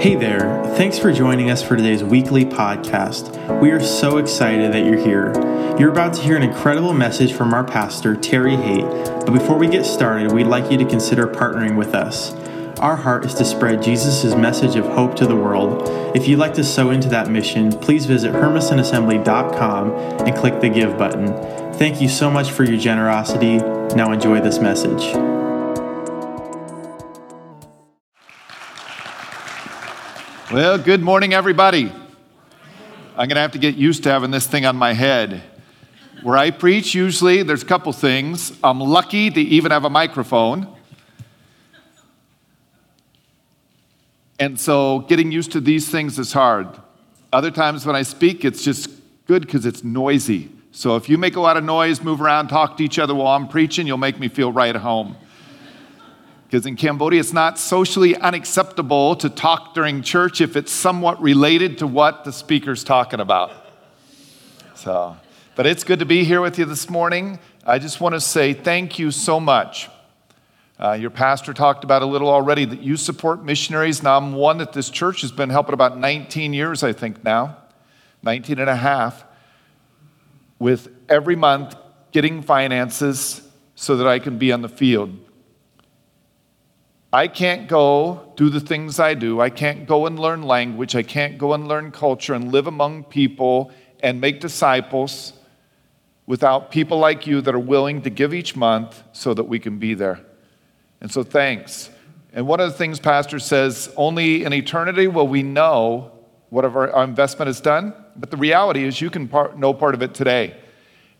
Hey there, thanks for joining us for today's weekly podcast. We are so excited that you're here. You're about to hear an incredible message from our pastor, Terry Haight. But before we get started, we'd like you to consider partnering with us. Our heart is to spread Jesus' message of hope to the world. If you'd like to sow into that mission, please visit hermistonassembly.com and click the Give button. Thank you so much for your generosity. Now enjoy this message. Well, good morning, everybody. I'm going to have to get used to having this thing on my head. Where I preach, usually there's a couple things. I'm lucky to even have a microphone. And so getting used to these things is hard. Other times when I speak, it's just good because it's noisy. So if you make a lot of noise, move around, talk to each other while I'm preaching, you'll make me feel right at home. Because in Cambodia, it's not socially unacceptable to talk during church if it's somewhat related to what the speaker's talking about. So, but it's good to be here with you this morning. I just want to say thank you so much. Uh, your pastor talked about a little already that you support missionaries. Now, I'm one that this church has been helping about 19 years, I think now, 19 and a half, with every month getting finances so that I can be on the field. I can't go do the things I do. I can't go and learn language. I can't go and learn culture and live among people and make disciples without people like you that are willing to give each month so that we can be there. And so, thanks. And one of the things Pastor says only in eternity will we know what our, investment has done. But the reality is, you can part, know part of it today.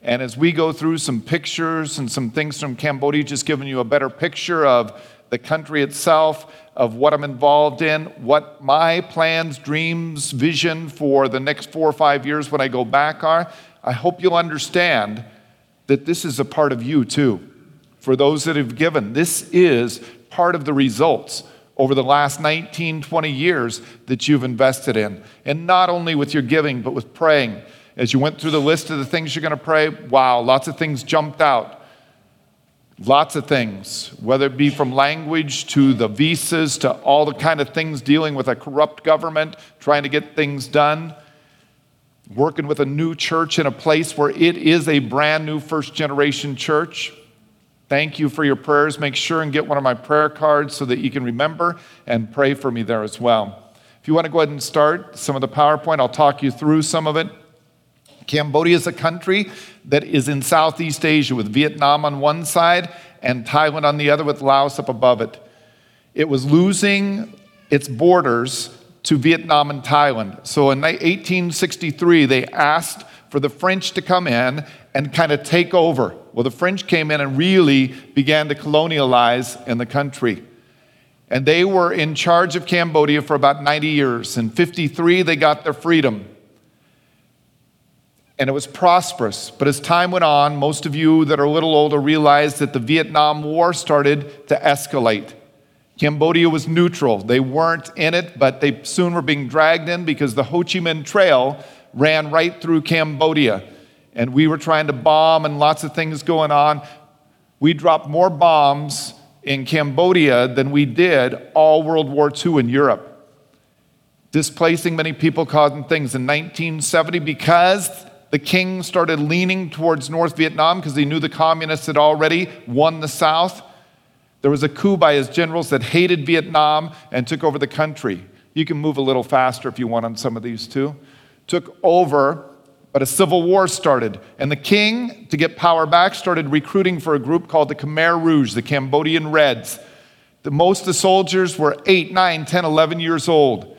And as we go through some pictures and some things from Cambodia, just giving you a better picture of the country itself, of what I'm involved in, what my plans, dreams, vision for the next four or five years when I go back are, I hope you'll understand that this is a part of you too. For those that have given, this is part of the results over the last 19, 20 years that you've invested in. And not only with your giving, but with praying. As you went through the list of the things you're going to pray, wow, lots of things jumped out. Lots of things, whether it be from language to the visas to all the kind of things dealing with a corrupt government, trying to get things done, working with a new church in a place where it is a brand new first generation church. Thank you for your prayers. Make sure and get one of my prayer cards so that you can remember and pray for me there as well. If you want to go ahead and start some of the PowerPoint, I'll talk you through some of it. Cambodia is a country that is in Southeast Asia with Vietnam on one side and Thailand on the other with Laos up above it. It was losing its borders to Vietnam and Thailand. So in 1863, they asked for the French to come in and kind of take over. Well, the French came in and really began to colonialize in the country. And they were in charge of Cambodia for about 90 years. In 53, they got their freedom and it was prosperous. But as time went on, most of you that are a little older realized that the Vietnam War started to escalate. Cambodia was neutral. They weren't in it, but they soon were being dragged in because the Ho Chi Minh Trail ran right through Cambodia. And we were trying to bomb and lots of things going on. We dropped more bombs in Cambodia than we did all World War II in Europe displacing many people, causing things in 1970 because the king started leaning towards North Vietnam because he knew the communists had already won the South. There was a coup by his generals that hated Vietnam and took over the country. You can move a little faster if you want on some of these too. Took over, but a civil war started. And the king, to get power back, started recruiting for a group called the Khmer Rouge, the Cambodian Reds. The, most of the soldiers were 8, 9, 10, 11 years old.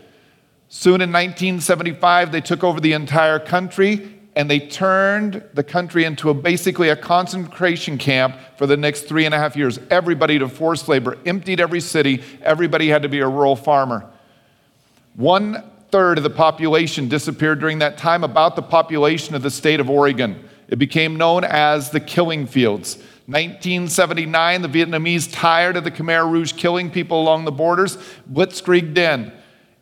Soon in 1975, they took over the entire country and they turned the country into a, basically a concentration camp for the next three and a half years. Everybody to forced labor, emptied every city, everybody had to be a rural farmer. One third of the population disappeared during that time, about the population of the state of Oregon. It became known as the killing fields. 1979, the Vietnamese, tired of the Khmer Rouge killing people along the borders, blitzkrieged in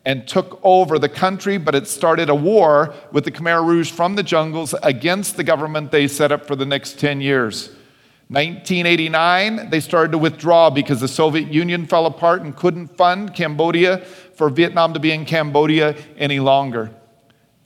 and took over the country, but it started a war with the Khmer Rouge from the jungles against the government they set up for the next 10 years. 1989, they started to withdraw because the Soviet Union fell apart and couldn't fund Cambodia for Vietnam to be in Cambodia any longer.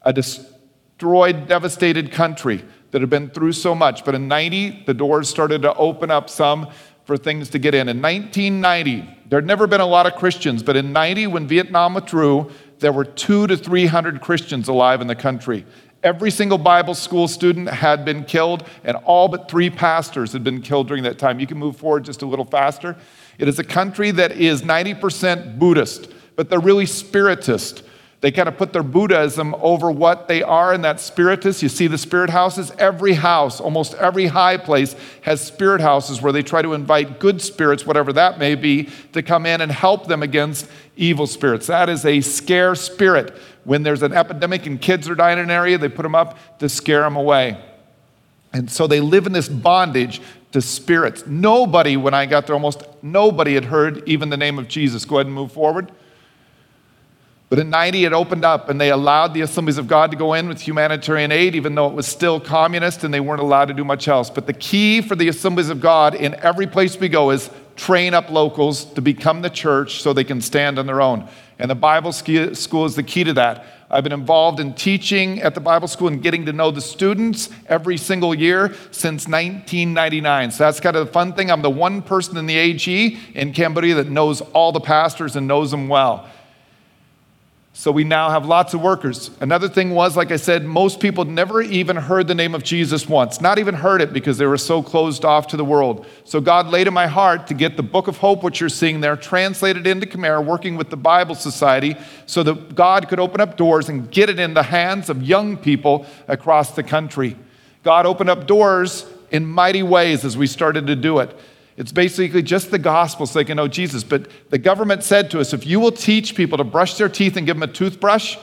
A destroyed, devastated country that had been through so much. But in 90, the doors started to open up some for things to get in. In 1990, there had never been a lot of Christians, but in 90, when Vietnam withdrew, there were two to 300 Christians alive in the country. Every single Bible school student had been killed, and all but three pastors had been killed during that time. You can move forward just a little faster. It is a country that is 90% Buddhist, but they're really spiritist. They kind of put their Buddhism over what they are in that spiritus. You see the spirit houses? Every house, almost every high place, has spirit houses where they try to invite good spirits, whatever that may be, to come in and help them against evil spirits. That is a scare spirit. When there's an epidemic and kids are dying in an area, they put them up to scare them away. And so they live in this bondage to spirits. Nobody, when I got there, almost nobody had heard even the name of Jesus. Go ahead and move forward. But in 90, it opened up and they allowed the Assemblies of God to go in with humanitarian aid, even though it was still communist and they weren't allowed to do much else. But the key for the Assemblies of God in every place we go is train up locals to become the church so they can stand on their own. And the Bible school is the key to that. I've been involved in teaching at the Bible school and getting to know the students every single year since 1999. So that's kind of the fun thing. I'm the one person in the AG in Cambodia that knows all the pastors and knows them well. So we now have lots of workers. Another thing was, like I said, most people never even heard the name of Jesus once, not even heard it because they were so closed off to the world. So God laid in my heart to get the Book of Hope, which you're seeing there, translated into Khmer, working with the Bible Society, so that God could open up doors and get it in the hands of young people across the country. God opened up doors in mighty ways as we started to do it. It's basically just the gospel so they can know Jesus. But the government said to us if you will teach people to brush their teeth and give them a toothbrush,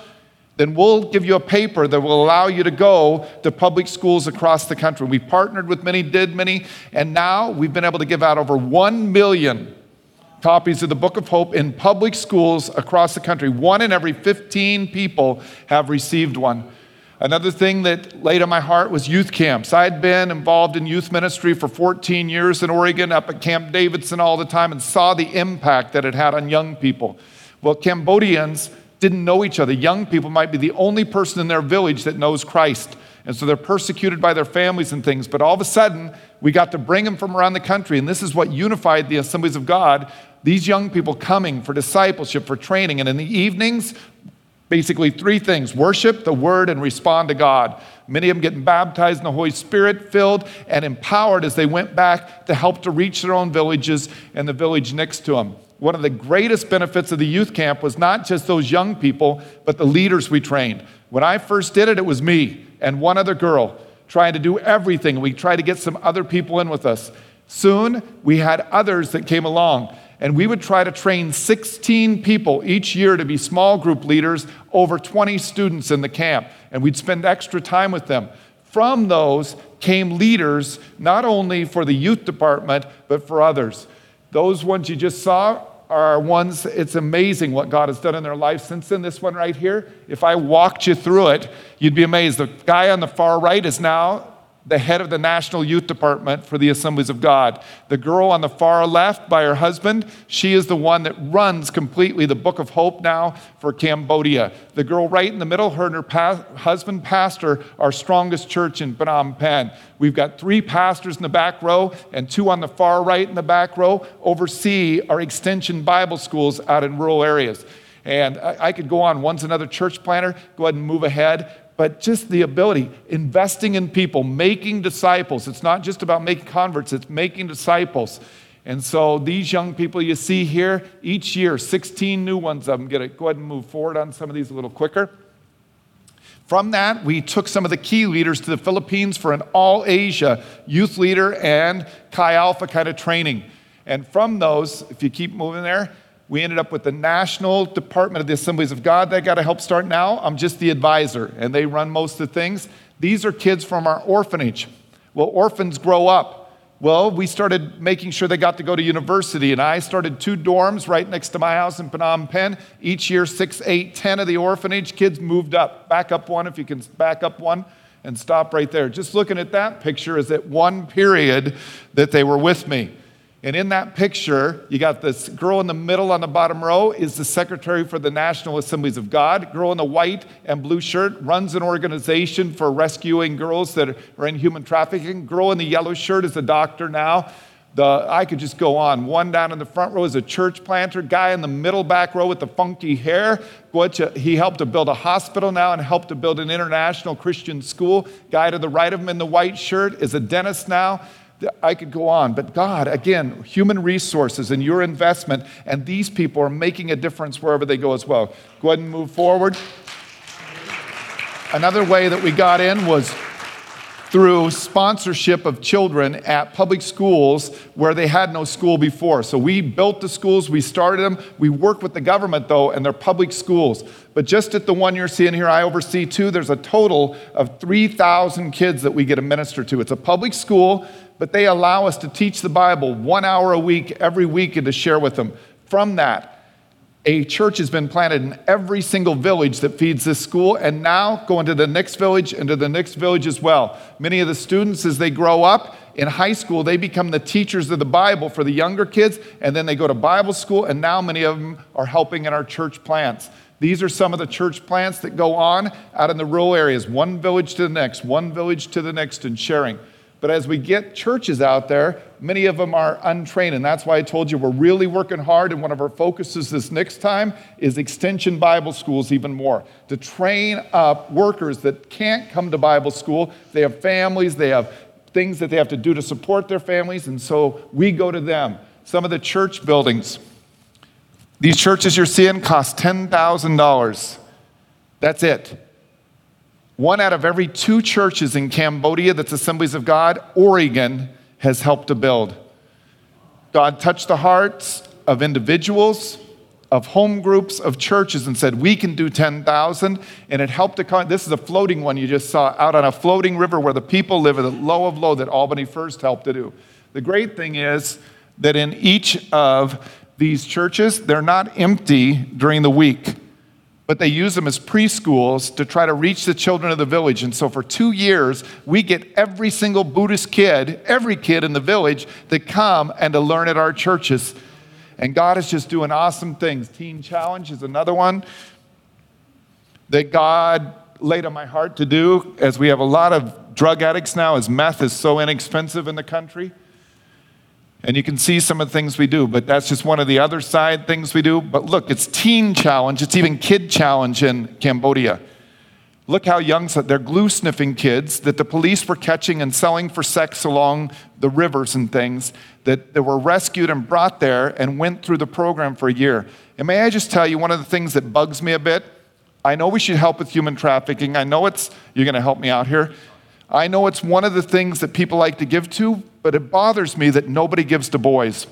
then we'll give you a paper that will allow you to go to public schools across the country. We partnered with many, did many, and now we've been able to give out over 1 million copies of the Book of Hope in public schools across the country. One in every 15 people have received one. Another thing that laid on my heart was youth camps. I had been involved in youth ministry for 14 years in Oregon, up at Camp Davidson all the time, and saw the impact that it had on young people. Well, Cambodians didn't know each other. Young people might be the only person in their village that knows Christ. And so they're persecuted by their families and things. But all of a sudden, we got to bring them from around the country. And this is what unified the assemblies of God. These young people coming for discipleship, for training. And in the evenings, Basically, three things worship, the word, and respond to God. Many of them getting baptized in the Holy Spirit, filled and empowered as they went back to help to reach their own villages and the village next to them. One of the greatest benefits of the youth camp was not just those young people, but the leaders we trained. When I first did it, it was me and one other girl trying to do everything. We tried to get some other people in with us. Soon, we had others that came along and we would try to train 16 people each year to be small group leaders, over 20 students in the camp, and we'd spend extra time with them. From those came leaders, not only for the youth department, but for others. Those ones you just saw are ones, it's amazing what God has done in their life since then. This one right here, if I walked you through it, you'd be amazed. The guy on the far right is now the head of the National Youth Department for the Assemblies of God. The girl on the far left by her husband, she is the one that runs completely the Book of Hope now for Cambodia. The girl right in the middle, her and her pa- husband pastor our strongest church in Phnom Penh. We've got three pastors in the back row and two on the far right in the back row oversee our extension Bible schools out in rural areas. And I, I could go on. One's another church planner. Go ahead and move ahead but just the ability, investing in people, making disciples. It's not just about making converts, it's making disciples. And so these young people you see here, each year, 16 new ones of them get it. Go ahead and move forward on some of these a little quicker. From that, we took some of the key leaders to the Philippines for an all Asia youth leader and Chi Alpha kind of training. And from those, if you keep moving there, we ended up with the National Department of the Assemblies of God that got to help start now. I'm just the advisor, and they run most of the things. These are kids from our orphanage. Well, orphans grow up. Well, we started making sure they got to go to university, and I started two dorms right next to my house in Phnom Penh. Each year, six, eight, ten of the orphanage kids moved up. Back up one if you can back up one. and stop right there. Just looking at that picture is at one period that they were with me. And in that picture, you got this girl in the middle on the bottom row is the secretary for the National Assemblies of God. Girl in the white and blue shirt runs an organization for rescuing girls that are in human trafficking. Girl in the yellow shirt is a doctor now. The, I could just go on. One down in the front row is a church planter. Guy in the middle back row with the funky hair. He helped to build a hospital now and helped to build an international Christian school. Guy to the right of him in the white shirt is a dentist now. I could go on, but God, again, human resources and your investment, and these people are making a difference wherever they go as well. Go ahead and move forward. Another way that we got in was through sponsorship of children at public schools where they had no school before. So we built the schools, we started them. We work with the government though, and they're public schools. But just at the one you're seeing here, I oversee two, there's a total of 3,000 kids that we get to minister to. It's a public school, but they allow us to teach the Bible one hour a week, every week, and to share with them. From that, a church has been planted in every single village that feeds this school, and now going to the next village and to the next village as well. Many of the students, as they grow up in high school, they become the teachers of the Bible for the younger kids, and then they go to Bible school, and now many of them are helping in our church plants. These are some of the church plants that go on out in the rural areas, one village to the next, one village to the next, and sharing. But as we get churches out there, many of them are untrained. And that's why I told you we're really working hard. And one of our focuses this next time is extension Bible schools, even more to train up workers that can't come to Bible school. They have families, they have things that they have to do to support their families. And so we go to them. Some of the church buildings, these churches you're seeing cost $10,000. That's it. One out of every two churches in Cambodia that's Assemblies of God, Oregon has helped to build. God touched the hearts of individuals, of home groups, of churches, and said, We can do 10,000. And it helped to, this is a floating one you just saw out on a floating river where the people live at the low of low that Albany First helped to do. The great thing is that in each of these churches, they're not empty during the week but they use them as preschools to try to reach the children of the village. And so for two years, we get every single Buddhist kid, every kid in the village, to come and to learn at our churches. And God is just doing awesome things. Teen Challenge is another one that God laid on my heart to do, as we have a lot of drug addicts now, as meth is so inexpensive in the country. And you can see some of the things we do, but that's just one of the other side things we do. But look, it's teen challenge, it's even kid challenge in Cambodia. Look how young they're glue sniffing kids that the police were catching and selling for sex along the rivers and things that, that were rescued and brought there and went through the program for a year. And may I just tell you one of the things that bugs me a bit? I know we should help with human trafficking. I know it's, you're going to help me out here. I know it's one of the things that people like to give to, but it bothers me that nobody gives to boys.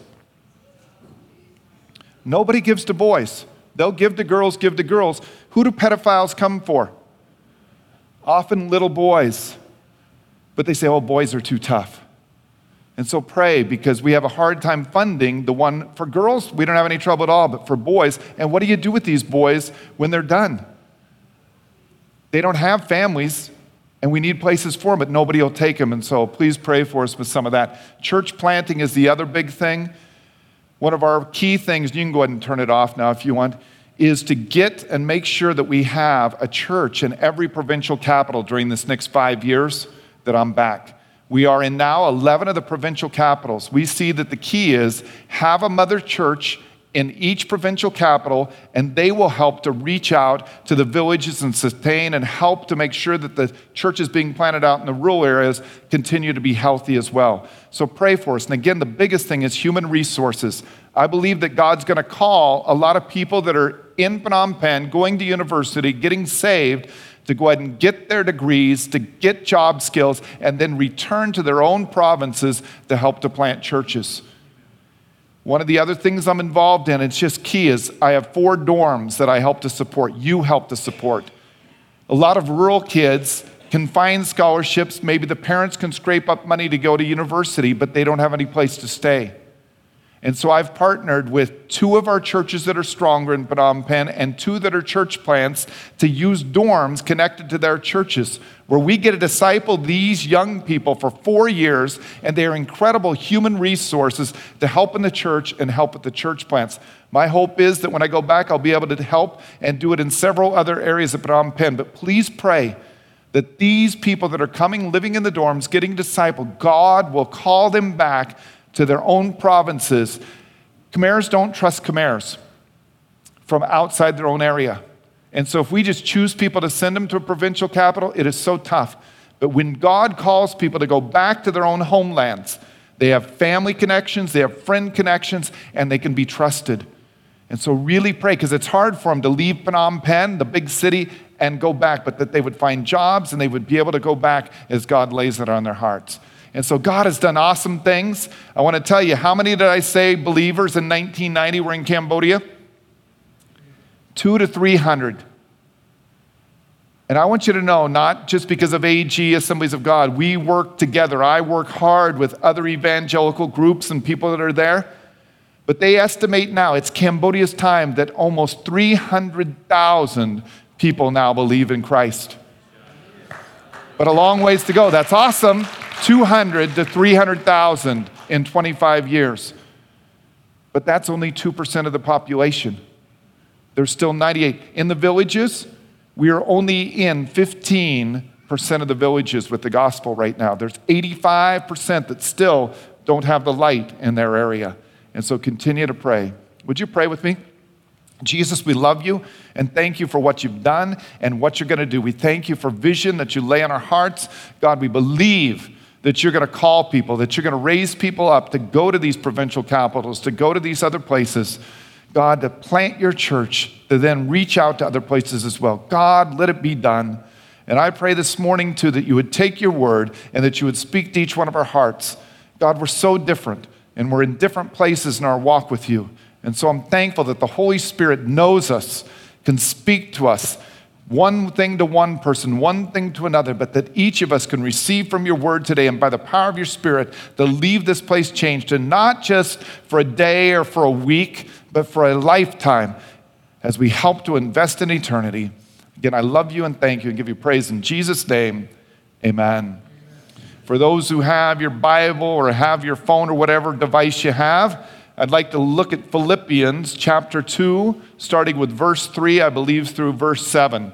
Nobody gives to boys. They'll give to girls, give to girls. Who do pedophiles come for? Often little boys. But they say, oh, boys are too tough. And so pray because we have a hard time funding the one for girls. We don't have any trouble at all, but for boys. And what do you do with these boys when they're done? They don't have families. And we need places for them, but nobody will take them. And so please pray for us with some of that. Church planting is the other big thing. One of our key things, you can go ahead and turn it off now if you want, is to get and make sure that we have a church in every provincial capital during this next five years that I'm back. We are in now 11 of the provincial capitals. We see that the key is have a mother church in each provincial capital, and they will help to reach out to the villages and sustain and help to make sure that the churches being planted out in the rural areas continue to be healthy as well. So pray for us. And again, the biggest thing is human resources. I believe that God's going to call a lot of people that are in Phnom Penh, going to university, getting saved, to go ahead and get their degrees, to get job skills, and then return to their own provinces to help to plant churches. One of the other things I'm involved in, it's just key, is I have four dorms that I help to support. You help to support. A lot of rural kids can find scholarships. Maybe the parents can scrape up money to go to university, but they don't have any place to stay. And so I've partnered with two of our churches that are stronger in Phnom Penh and two that are church plants to use dorms connected to their churches where we get to disciple these young people for four years and they are incredible human resources to help in the church and help at the church plants. My hope is that when I go back, I'll be able to help and do it in several other areas of Phnom Penh. But please pray that these people that are coming, living in the dorms, getting discipled, God will call them back to their own provinces. Khmers don't trust Khmers from outside their own area. And so if we just choose people to send them to a provincial capital, it is so tough. But when God calls people to go back to their own homelands, they have family connections, they have friend connections, and they can be trusted. And so really pray, because it's hard for them to leave Phnom Penh, the big city, and go back, but that they would find jobs and they would be able to go back as God lays it on their hearts. And so God has done awesome things. I want to tell you, how many did I say believers in 1990 were in Cambodia? Two to 300. And I want you to know, not just because of AG, Assemblies of God, we work together. I work hard with other evangelical groups and people that are there. But they estimate now, it's Cambodia's time, that almost 300,000 people now believe in Christ. But a long ways to go. That's awesome. 200 to 300,000 in 25 years. But that's only 2% of the population. There's still 98. In the villages, we are only in 15% of the villages with the gospel right now. There's 85% that still don't have the light in their area. And so continue to pray. Would you pray with me? Jesus, we love you and thank you for what you've done and what you're going to do. We thank you for vision that you lay on our hearts. God, we believe that you're going to call people, that you're going to raise people up to go to these provincial capitals, to go to these other places. God, to plant your church, to then reach out to other places as well. God, let it be done. And I pray this morning too that you would take your word and that you would speak to each one of our hearts. God, we're so different and we're in different places in our walk with you. And so I'm thankful that the Holy Spirit knows us, can speak to us, one thing to one person, one thing to another, but that each of us can receive from your word today and by the power of your spirit to leave this place changed, and not just for a day or for a week, but for a lifetime as we help to invest in eternity. Again, I love you and thank you and give you praise in Jesus' name. Amen. For those who have your Bible or have your phone or whatever device you have, I'd like to look at Philippians chapter 2, starting with verse 3, I believe, through verse 7.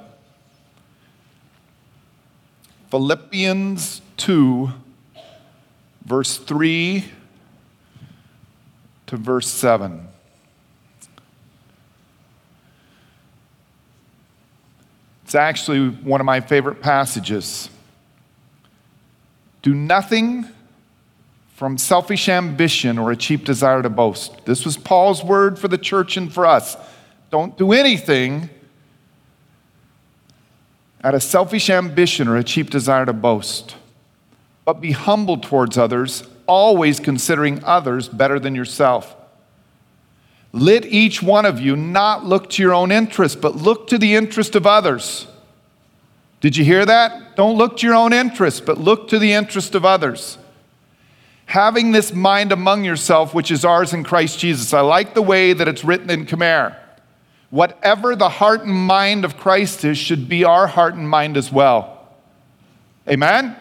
Philippians 2, verse 3 to verse 7. It's actually one of my favorite passages. Do nothing from selfish ambition or a cheap desire to boast. This was Paul's word for the church and for us. Don't do anything out of selfish ambition or a cheap desire to boast, but be humble towards others, always considering others better than yourself. Let each one of you not look to your own interest, but look to the interest of others. Did you hear that? Don't look to your own interest, but look to the interest of others having this mind among yourself, which is ours in Christ Jesus. I like the way that it's written in Khmer. Whatever the heart and mind of Christ is, should be our heart and mind as well. Amen?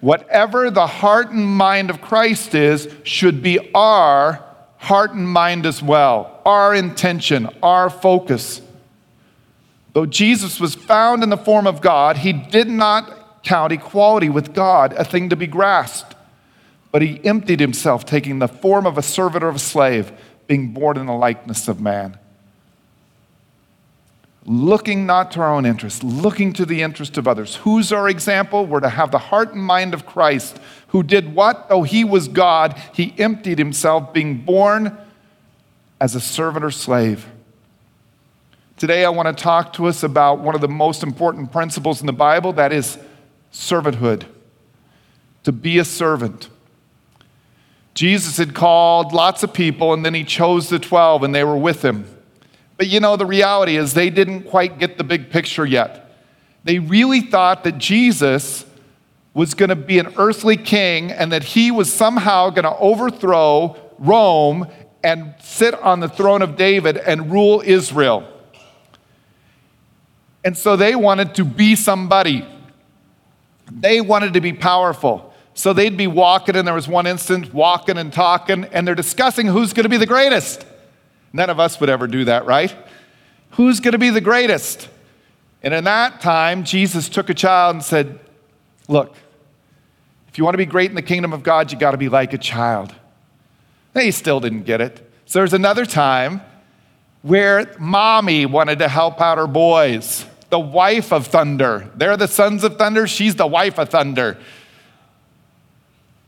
Whatever the heart and mind of Christ is, should be our heart and mind as well, our intention, our focus. Though Jesus was found in the form of God, he did not count equality with God a thing to be grasped but he emptied himself, taking the form of a servant or of a slave, being born in the likeness of man. Looking not to our own interest, looking to the interest of others. Who's our example? We're to have the heart and mind of Christ, who did what? Though he was God, he emptied himself, being born as a servant or slave. Today, I want to talk to us about one of the most important principles in the Bible that is servanthood. To be a servant. Jesus had called lots of people and then he chose the 12 and they were with him. But you know, the reality is they didn't quite get the big picture yet. They really thought that Jesus was going to be an earthly king and that he was somehow going to overthrow Rome and sit on the throne of David and rule Israel. And so they wanted to be somebody. They wanted to be powerful. So they'd be walking, and there was one instant walking and talking, and they're discussing who's going to be the greatest. None of us would ever do that, right? Who's going to be the greatest? And in that time, Jesus took a child and said, Look, if you want to be great in the kingdom of God, you got to be like a child. They still didn't get it. So there's another time where mommy wanted to help out her boys, the wife of thunder. They're the sons of thunder, she's the wife of thunder.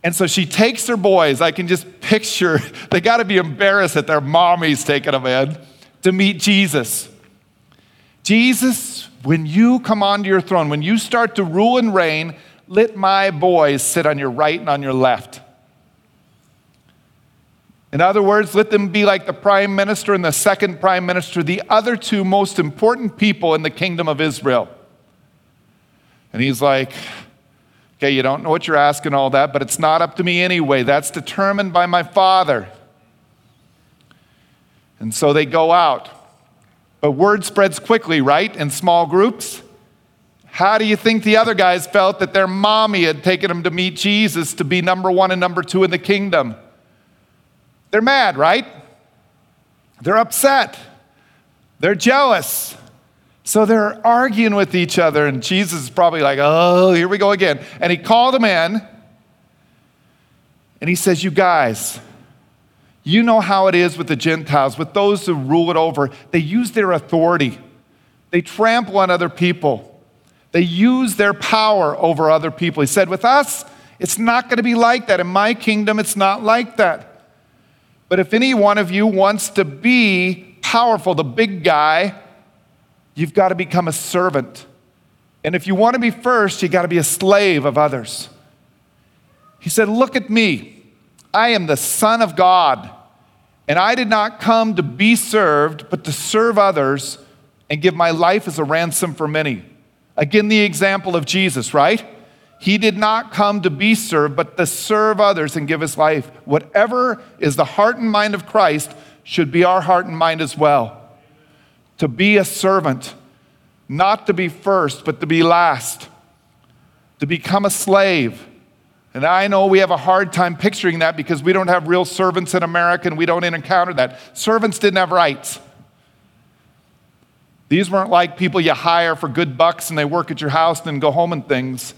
And so she takes her boys. I can just picture, they got to be embarrassed that their mommy's taking them in to meet Jesus. Jesus, when you come onto your throne, when you start to rule and reign, let my boys sit on your right and on your left. In other words, let them be like the prime minister and the second prime minister, the other two most important people in the kingdom of Israel. And he's like, Okay, you don't know what you're asking, all that, but it's not up to me anyway. That's determined by my Father. And so they go out. But word spreads quickly, right? In small groups. How do you think the other guys felt that their mommy had taken them to meet Jesus to be number one and number two in the kingdom? They're mad, right? They're upset. They're jealous. So they're arguing with each other, and Jesus is probably like, oh, here we go again. And he called them in, and he says, You guys, you know how it is with the Gentiles, with those who rule it over. They use their authority, they trample on other people, they use their power over other people. He said, With us, it's not going to be like that. In my kingdom, it's not like that. But if any one of you wants to be powerful, the big guy, You've got to become a servant. And if you want to be first, you've got to be a slave of others. He said, Look at me. I am the Son of God, and I did not come to be served, but to serve others and give my life as a ransom for many. Again, the example of Jesus, right? He did not come to be served, but to serve others and give his life. Whatever is the heart and mind of Christ should be our heart and mind as well to be a servant, not to be first, but to be last, to become a slave. And I know we have a hard time picturing that because we don't have real servants in America and we don't encounter that. Servants didn't have rights. These weren't like people you hire for good bucks and they work at your house and then go home and things.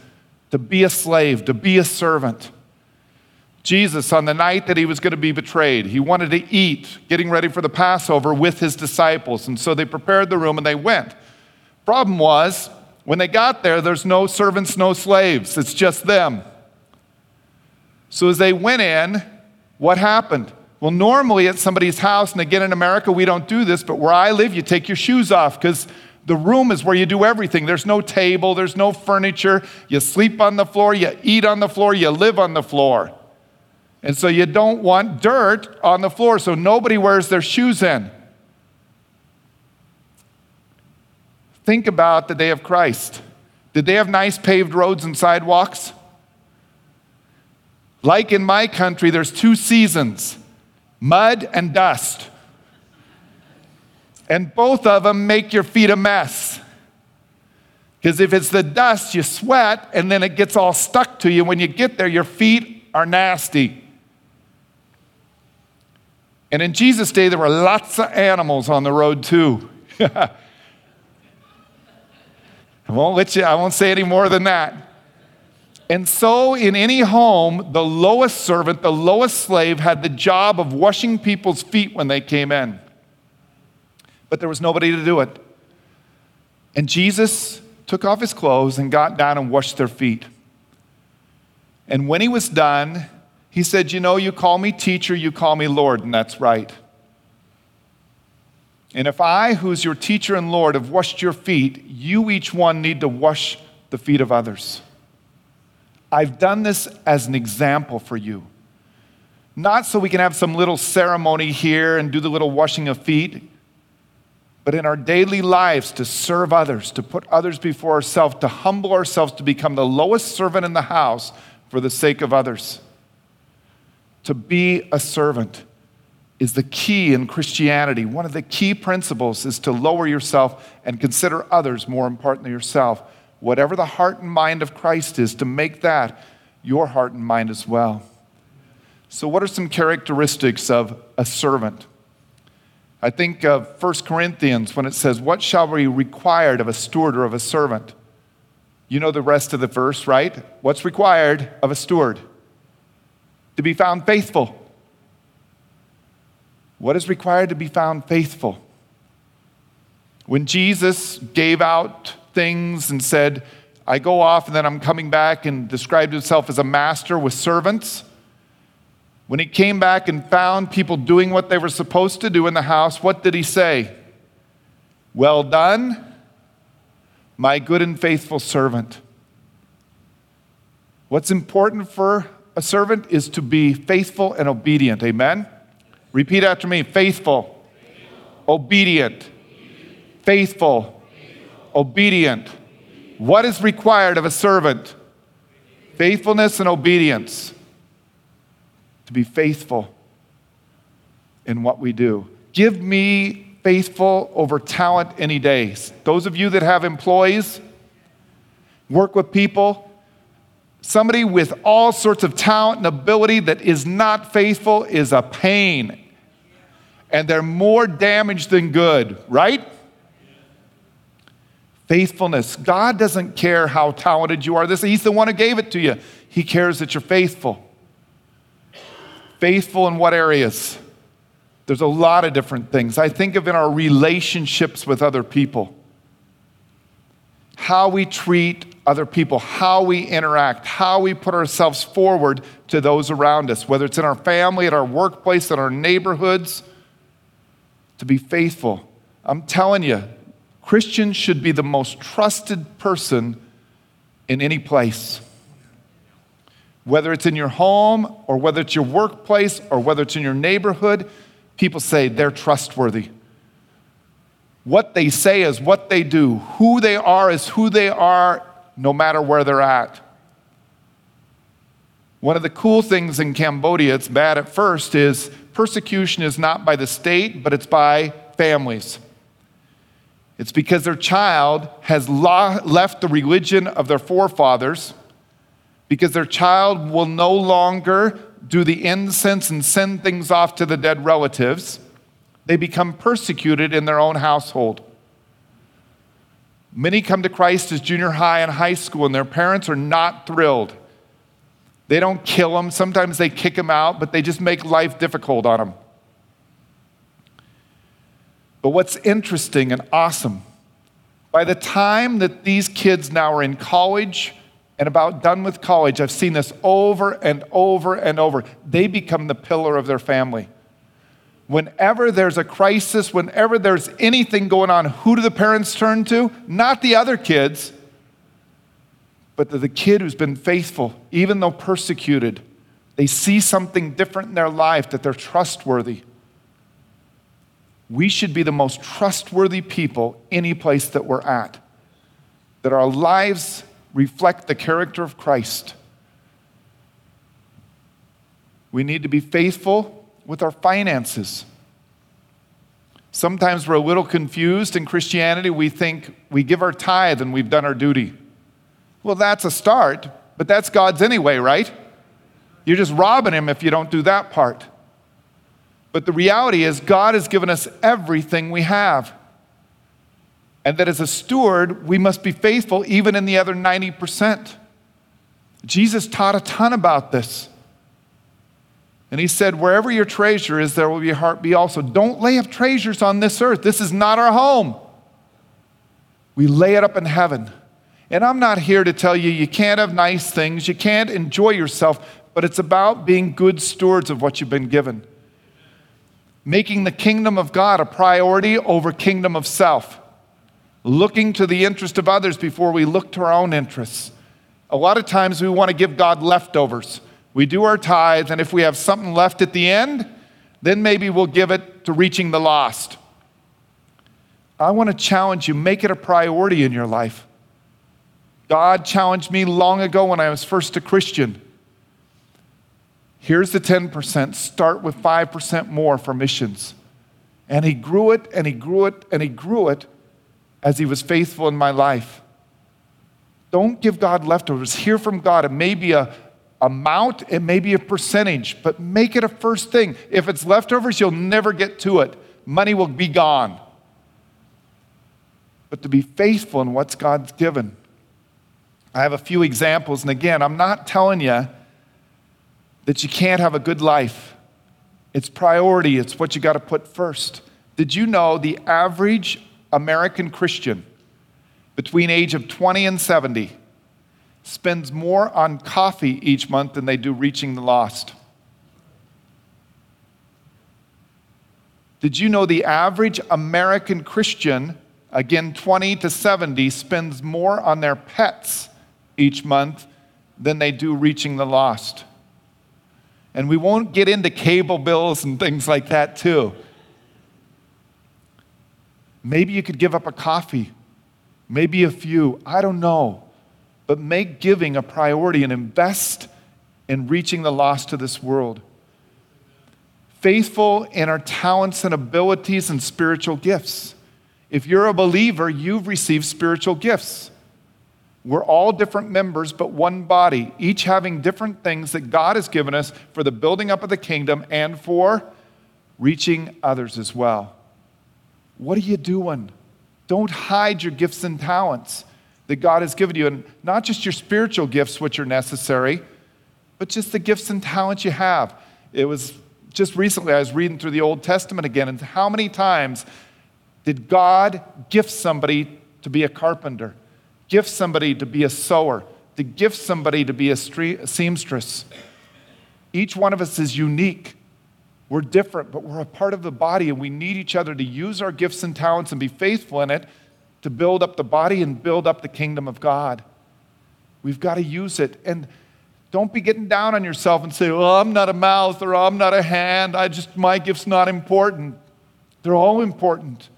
To be a slave, to be a servant. Jesus, on the night that he was going to be betrayed, he wanted to eat, getting ready for the Passover with his disciples. And so they prepared the room and they went. Problem was, when they got there, there's no servants, no slaves. It's just them. So as they went in, what happened? Well, normally at somebody's house, and again in America, we don't do this, but where I live, you take your shoes off because the room is where you do everything. There's no table, there's no furniture. You sleep on the floor, you eat on the floor, you live on the floor. And so you don't want dirt on the floor, so nobody wears their shoes in. Think about the day of Christ. Did they have nice paved roads and sidewalks? Like in my country, there's two seasons mud and dust. And both of them make your feet a mess. Because if it's the dust, you sweat and then it gets all stuck to you. When you get there, your feet are nasty. And in Jesus' day, there were lots of animals on the road too. I won't let you, I won't say any more than that. And so, in any home, the lowest servant, the lowest slave, had the job of washing people's feet when they came in. But there was nobody to do it. And Jesus took off his clothes and got down and washed their feet. And when he was done, he said, You know, you call me teacher, you call me Lord, and that's right. And if I, who's your teacher and Lord, have washed your feet, you each one need to wash the feet of others. I've done this as an example for you. Not so we can have some little ceremony here and do the little washing of feet, but in our daily lives to serve others, to put others before ourselves, to humble ourselves, to become the lowest servant in the house for the sake of others to be a servant is the key in Christianity. One of the key principles is to lower yourself and consider others more important than yourself. Whatever the heart and mind of Christ is, to make that your heart and mind as well. So, what are some characteristics of a servant? I think of 1 Corinthians when it says, What shall be required of a steward or of a servant? You know the rest of the verse, right? What's required of a steward? To be found faithful. What is required to be found faithful? When Jesus gave out things and said, I go off and then I'm coming back, and described himself as a master with servants, when he came back and found people doing what they were supposed to do in the house, what did he say? Well done, my good and faithful servant. What's important for a servant is to be faithful and obedient. Amen? Repeat after me faithful, faithful. obedient, faithful, faithful. obedient. What is required of a servant? Faithfulness and obedience to be faithful in what we do. Give me faithful over talent any days. Those of you that have employees, work with people, somebody with all sorts of talent and ability that is not faithful is a pain. And they're more damaged than good, right? Faithfulness. God doesn't care how talented you are. This, he's the one who gave it to you. He cares that you're faithful. Faithful in what areas? There's a lot of different things. I think of in our relationships with other people, how we treat other people, how we interact, how we put ourselves forward to those around us, whether it's in our family, at our workplace, in our neighborhoods, to be faithful. I'm telling you, Christians should be the most trusted person in any place whether it's in your home or whether it's your workplace or whether it's in your neighborhood, people say they're trustworthy. What they say is what they do. Who they are is who they are, no matter where they're at. One of the cool things in Cambodia, it's bad at first, is persecution is not by the state, but it's by families. It's because their child has left the religion of their forefathers because their child will no longer do the incense and send things off to the dead relatives. They become persecuted in their own household. Many come to Christ as junior high and high school, and their parents are not thrilled. They don't kill them, sometimes they kick them out, but they just make life difficult on them. But what's interesting and awesome, by the time that these kids now are in college, and about done with college, I've seen this over and over and over. They become the pillar of their family. Whenever there's a crisis, whenever there's anything going on, who do the parents turn to? Not the other kids, but the kid who's been faithful, even though persecuted. They see something different in their life that they're trustworthy. We should be the most trustworthy people any place that we're at. That our lives reflect the character of Christ. We need to be faithful with our finances. Sometimes we're a little confused in Christianity. We think we give our tithe and we've done our duty. Well, that's a start, but that's God's anyway, right? You're just robbing Him if you don't do that part. But the reality is, God has given us everything we have and that as a steward, we must be faithful even in the other 90%. Jesus taught a ton about this. And he said, Wherever your treasure is, there will your heart be also. Don't lay up treasures on this earth. This is not our home. We lay it up in heaven. And I'm not here to tell you you can't have nice things, you can't enjoy yourself, but it's about being good stewards of what you've been given. Making the kingdom of God a priority over kingdom of self looking to the interest of others before we look to our own interests. A lot of times we want to give God leftovers. We do our tithe, and if we have something left at the end, then maybe we'll give it to reaching the lost. I want to challenge you make it a priority in your life. God challenged me long ago when I was first a Christian. Here's the 10%. Start with 5% more for missions. And he grew it and he grew it and he grew it as he was faithful in my life. Don't give God leftovers. Hear from God. It may be a amount, it may be a percentage, but make it a first thing. If it's leftovers, you'll never get to it. Money will be gone. But to be faithful in what's God's given. I have a few examples, and again, I'm not telling you that you can't have a good life. It's priority, it's what you got to put first. Did you know the average American Christian between age of 20 and 70 spends more on coffee each month than they do reaching the lost? Did you know the average American Christian, again 20 to 70, spends more on their pets each month than they do reaching the lost? And we won't get into cable bills and things like that, too. Maybe you could give up a coffee, maybe a few, I don't know. But make giving a priority and invest in reaching the lost to this world. Faithful in our talents and abilities and spiritual gifts. If you're a believer, you've received spiritual gifts. We're all different members, but one body, each having different things that God has given us for the building up of the kingdom and for reaching others as well. What are you doing? Don't hide your gifts and talents that God has given you, and not just your spiritual gifts, which are necessary, but just the gifts and talents you have. It was just recently, I was reading through the Old Testament again, and how many times did God gift somebody to be a carpenter? gift somebody to be a sewer, to gift somebody to be a seamstress. Each one of us is unique. We're different, but we're a part of the body, and we need each other to use our gifts and talents and be faithful in it to build up the body and build up the kingdom of God. We've got to use it. And don't be getting down on yourself and say, well, I'm not a mouth or I'm not a hand. I just, my gift's not important. They're all important.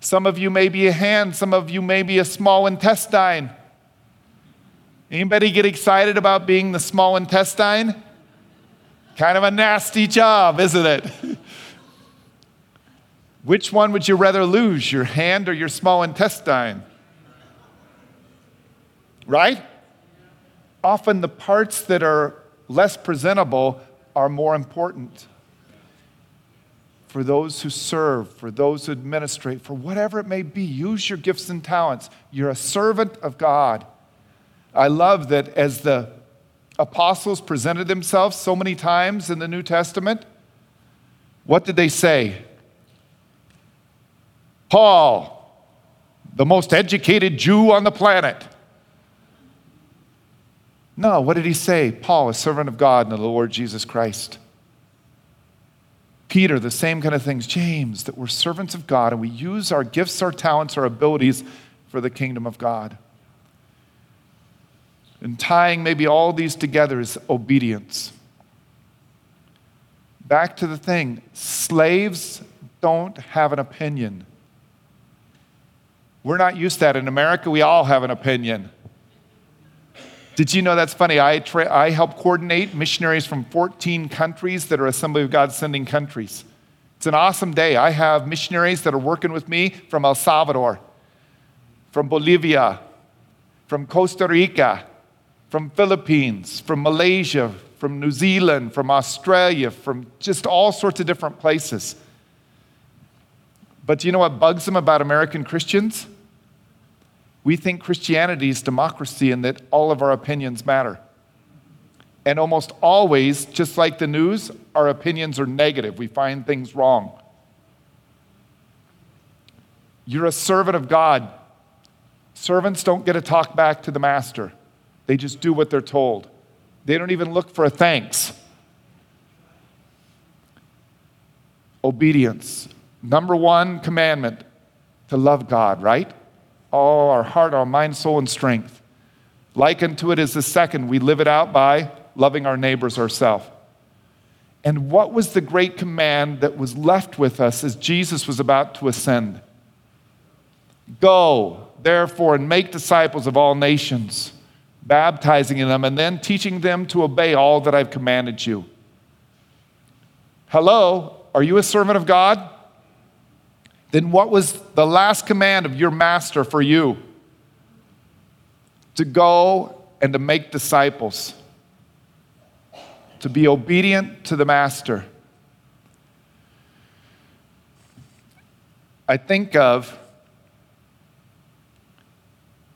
Some of you may be a hand, some of you may be a small intestine. Anybody get excited about being the small intestine? Kind of a nasty job, isn't it? Which one would you rather lose, your hand or your small intestine? Right? Often the parts that are less presentable are more important for those who serve, for those who administrate, for whatever it may be. Use your gifts and talents. You're a servant of God. I love that as the apostles presented themselves so many times in the New Testament, what did they say? Paul, the most educated Jew on the planet. No, what did he say? Paul, a servant of God and the Lord Jesus Christ. Peter, the same kind of things. James, that we're servants of God and we use our gifts, our talents, our abilities for the kingdom of God. And tying maybe all these together is obedience. Back to the thing slaves don't have an opinion. We're not used to that. In America, we all have an opinion. Did you know that's funny? I, tra- I help coordinate missionaries from 14 countries that are Assembly of God sending countries. It's an awesome day. I have missionaries that are working with me from El Salvador, from Bolivia, from Costa Rica, from Philippines, from Malaysia, from New Zealand, from Australia, from just all sorts of different places. But do you know what bugs them about American Christians? We think Christianity is democracy and that all of our opinions matter. And almost always, just like the news, our opinions are negative. We find things wrong. You're a servant of God. Servants don't get to talk back to the master, they just do what they're told. They don't even look for a thanks. Obedience. Number one commandment to love God, right? All our heart, our mind, soul, and strength. Like unto it is the second, we live it out by loving our neighbors ourselves. And what was the great command that was left with us as Jesus was about to ascend? Go, therefore, and make disciples of all nations, baptizing them, and then teaching them to obey all that I've commanded you. Hello, are you a servant of God? Then what was the last command of your master for you? To go and to make disciples, to be obedient to the master. I think of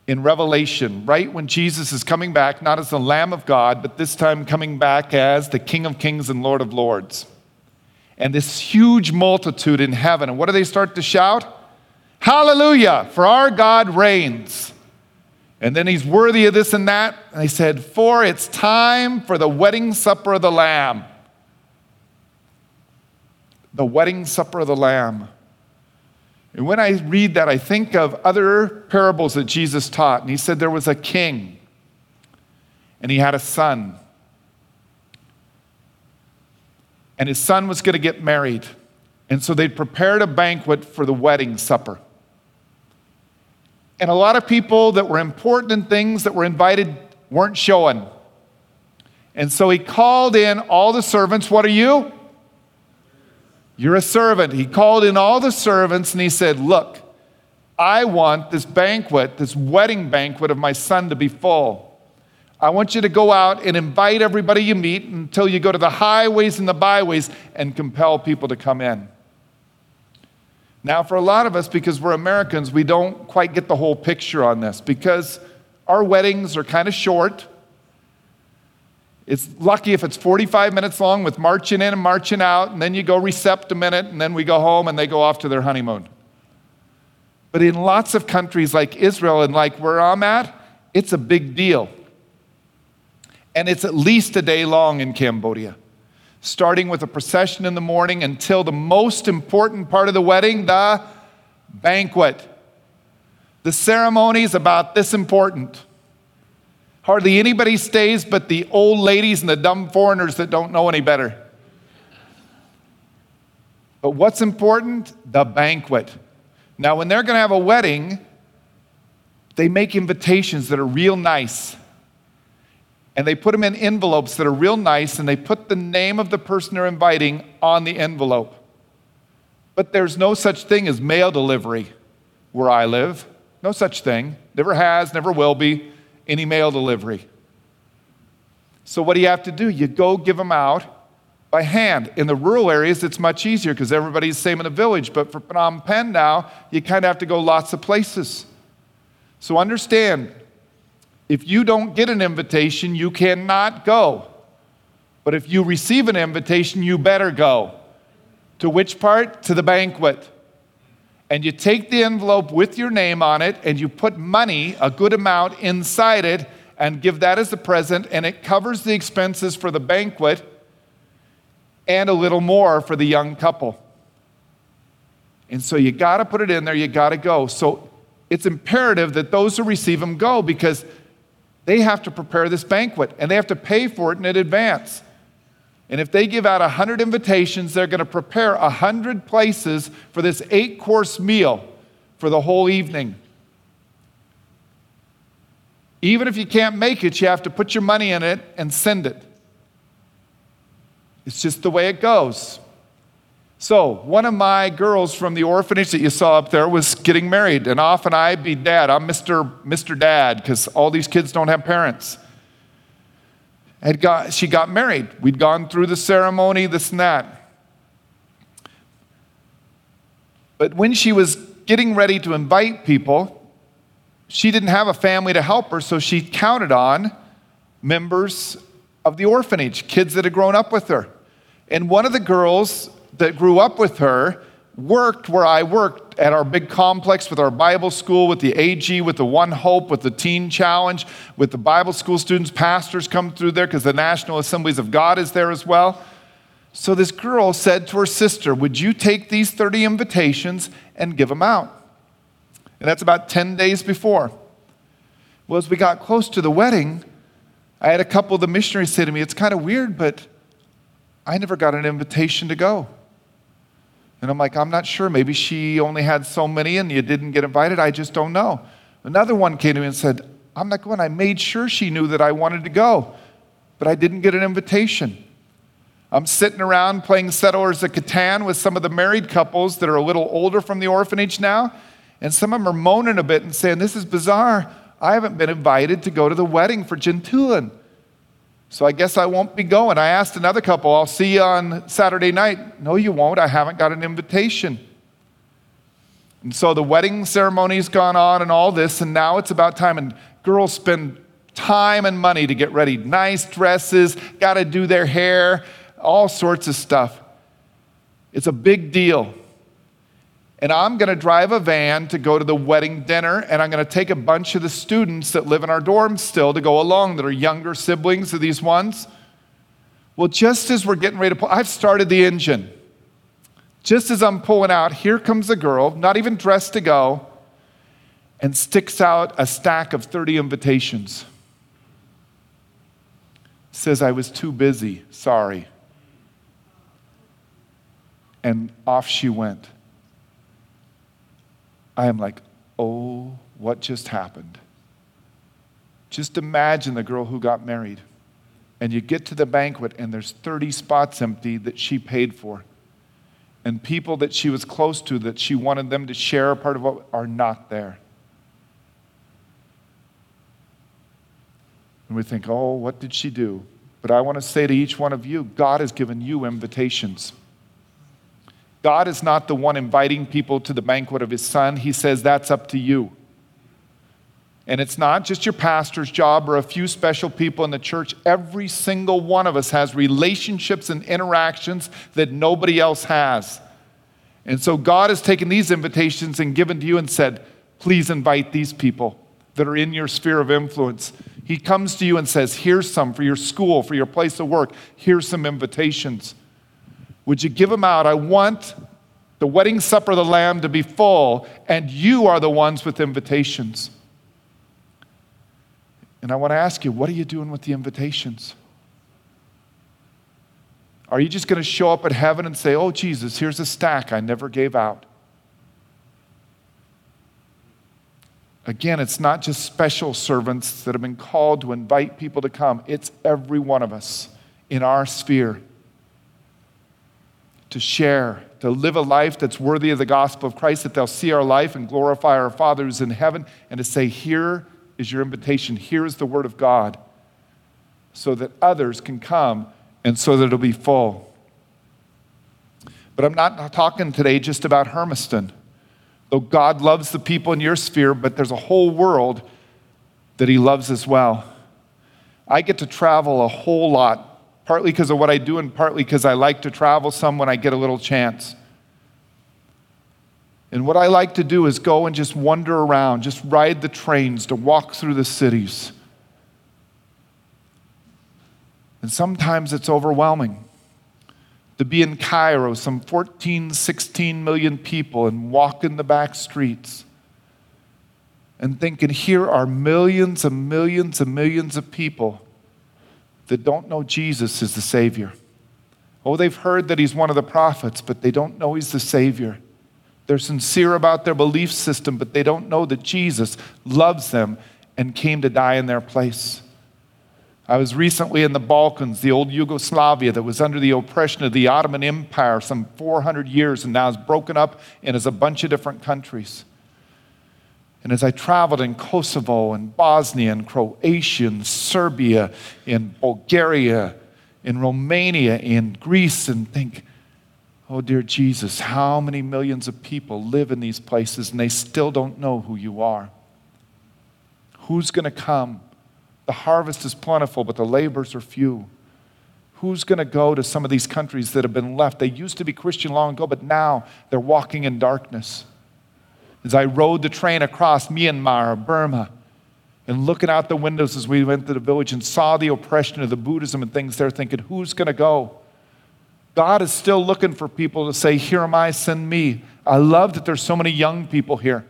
in Revelation, right when Jesus is coming back, not as the Lamb of God, but this time coming back as the King of Kings and Lord of Lords. And this huge multitude in heaven. And what do they start to shout? Hallelujah, for our God reigns. And then he's worthy of this and that. And they said, For it's time for the wedding supper of the Lamb. The wedding supper of the Lamb. And when I read that, I think of other parables that Jesus taught. And he said there was a king, and he had a son. And his son was going to get married. And so they prepared a banquet for the wedding supper. And a lot of people that were important in things that were invited weren't showing. And so he called in all the servants. What are you? You're a servant. He called in all the servants and he said, Look, I want this banquet, this wedding banquet of my son to be full. I want you to go out and invite everybody you meet until you go to the highways and the byways and compel people to come in. Now, for a lot of us, because we're Americans, we don't quite get the whole picture on this because our weddings are kind of short. It's lucky if it's 45 minutes long with marching in and marching out, and then you go recept a minute, and then we go home and they go off to their honeymoon. But in lots of countries like Israel and like where I'm at, it's a big deal. And it's at least a day long in Cambodia, starting with a procession in the morning until the most important part of the wedding, the banquet. The ceremony is about this important. Hardly anybody stays but the old ladies and the dumb foreigners that don't know any better. But what's important? The banquet. Now, when they're going to have a wedding, they make invitations that are real nice. And they put them in envelopes that are real nice, and they put the name of the person they're inviting on the envelope. But there's no such thing as mail delivery where I live. No such thing. Never has, never will be any mail delivery. So, what do you have to do? You go give them out by hand. In the rural areas, it's much easier because everybody's the same in the village. But for Phnom Penh now, you kind of have to go lots of places. So, understand if you don't get an invitation, you cannot go. But if you receive an invitation, you better go. To which part? To the banquet and you take the envelope with your name on it and you put money, a good amount, inside it and give that as a present, and it covers the expenses for the banquet and a little more for the young couple. And so you got to put it in there, you got to go. So it's imperative that those who receive them go because they have to prepare this banquet and they have to pay for it in advance. And if they give out 100 invitations, they're going to prepare 100 places for this eight course meal for the whole evening. Even if you can't make it, you have to put your money in it and send it. It's just the way it goes. So, one of my girls from the orphanage that you saw up there was getting married, and often I'd be dad. I'm Mr. Mr. Dad because all these kids don't have parents had got, she got married. We'd gone through the ceremony, this and that. But when she was getting ready to invite people, she didn't have a family to help her, so she counted on members of the orphanage, kids that had grown up with her. And one of the girls that grew up with her worked where I worked at our big complex with our Bible school, with the AG, with the One Hope, with the Teen Challenge, with the Bible school students, pastors come through there because the National Assemblies of God is there as well. So this girl said to her sister, Would you take these 30 invitations and give them out? And that's about 10 days before. Well, as we got close to the wedding, I had a couple of the missionaries say to me, It's kind of weird, but I never got an invitation to go. And I'm like, I'm not sure. Maybe she only had so many and you didn't get invited. I just don't know. Another one came to me and said, I'm not going. I made sure she knew that I wanted to go, but I didn't get an invitation. I'm sitting around playing Settlers of Catan with some of the married couples that are a little older from the orphanage now, and some of them are moaning a bit and saying, This is bizarre. I haven't been invited to go to the wedding for Gentulin. So I guess I won't be going. I asked another couple, I'll see you on Saturday night. No, you won't. I haven't got an invitation. And so the wedding ceremony's gone on and all this, and now it's about time. And girls spend time and money to get ready nice dresses, got to do their hair, all sorts of stuff. It's a big deal. And I'm going to drive a van to go to the wedding dinner, and I'm going to take a bunch of the students that live in our dorms still to go along that are younger siblings of these ones. Well, just as we're getting ready to pull, I've started the engine. Just as I'm pulling out, here comes a girl, not even dressed to go, and sticks out a stack of 30 invitations. Says, I was too busy, sorry. And off she went. I am like, oh, what just happened? Just imagine the girl who got married. And you get to the banquet, and there's 30 spots empty that she paid for. And people that she was close to, that she wanted them to share a part of what, are not there. And we think, oh, what did she do? But I want to say to each one of you God has given you invitations. God is not the one inviting people to the banquet of his son. He says that's up to you. And it's not just your pastor's job or a few special people in the church. Every single one of us has relationships and interactions that nobody else has. And so God has taken these invitations and given to you and said, please invite these people that are in your sphere of influence. He comes to you and says, here's some for your school, for your place of work. Here's some invitations. Would you give them out? I want the wedding supper of the Lamb to be full, and you are the ones with invitations. And I want to ask you, what are you doing with the invitations? Are you just going to show up at heaven and say, Oh, Jesus, here's a stack I never gave out? Again, it's not just special servants that have been called to invite people to come, it's every one of us in our sphere to share, to live a life that's worthy of the gospel of Christ, that they'll see our life and glorify our Father who's in heaven, and to say, Here is your invitation, here is the word of God, so that others can come and so that it'll be full. But I'm not talking today just about Hermiston. Though God loves the people in your sphere, but there's a whole world that He loves as well. I get to travel a whole lot partly because of what I do and partly because I like to travel some when I get a little chance. And what I like to do is go and just wander around, just ride the trains, to walk through the cities. And sometimes it's overwhelming to be in Cairo, some 14, 16 million people, and walk in the back streets and thinking, here are millions and millions and millions of people that don't know Jesus is the Savior. Oh, they've heard that He's one of the prophets, but they don't know He's the Savior. They're sincere about their belief system, but they don't know that Jesus loves them and came to die in their place. I was recently in the Balkans, the old Yugoslavia that was under the oppression of the Ottoman Empire some 400 years and now is broken up and is a bunch of different countries. And as I traveled in Kosovo and Bosnia and Croatia and Serbia, in Bulgaria, in Romania, in Greece, and think, oh, dear Jesus, how many millions of people live in these places and they still don't know who you are? Who's going to come? The harvest is plentiful, but the labors are few. Who's going to go to some of these countries that have been left? They used to be Christian long ago, but now they're walking in darkness as I rode the train across Myanmar, Burma, and looking out the windows as we went to the village and saw the oppression of the Buddhism and things there, thinking, who's going to go? God is still looking for people to say, Here am I, send me. I love that there's so many young people here.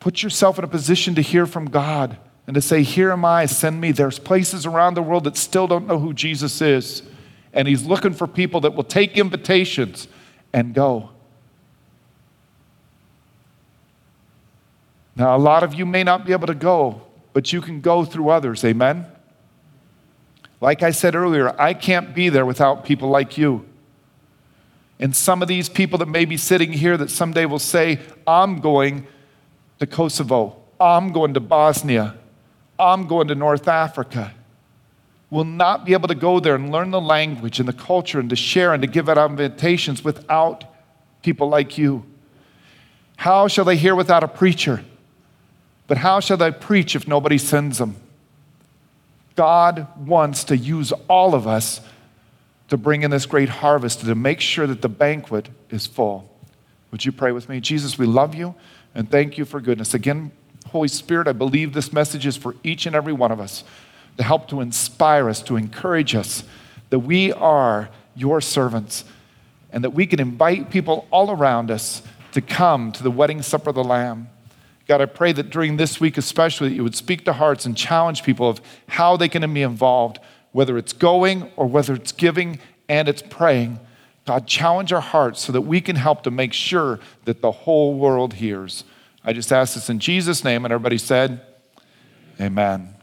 Put yourself in a position to hear from God and to say, Here am I, send me. There's places around the world that still don't know who Jesus is. And He's looking for people that will take invitations and go. Now, a lot of you may not be able to go, but you can go through others. Amen? Like I said earlier, I can't be there without people like you. And some of these people that may be sitting here that someday will say, I'm going to Kosovo, I'm going to Bosnia, I'm going to North Africa, will not be able to go there and learn the language and the culture and to share and to give out invitations without people like you. How shall they hear without a preacher? But how shall they preach if nobody sends them? God wants to use all of us to bring in this great harvest to make sure that the banquet is full. Would you pray with me? Jesus, we love you and thank you for goodness. Again, Holy Spirit, I believe this message is for each and every one of us to help to inspire us, to encourage us that we are your servants and that we can invite people all around us to come to the wedding supper of the Lamb. God, I pray that during this week, especially, that you would speak to hearts and challenge people of how they can be involved, whether it's going or whether it's giving and it's praying. God, challenge our hearts so that we can help to make sure that the whole world hears. I just ask this in Jesus' name, and everybody said, Amen.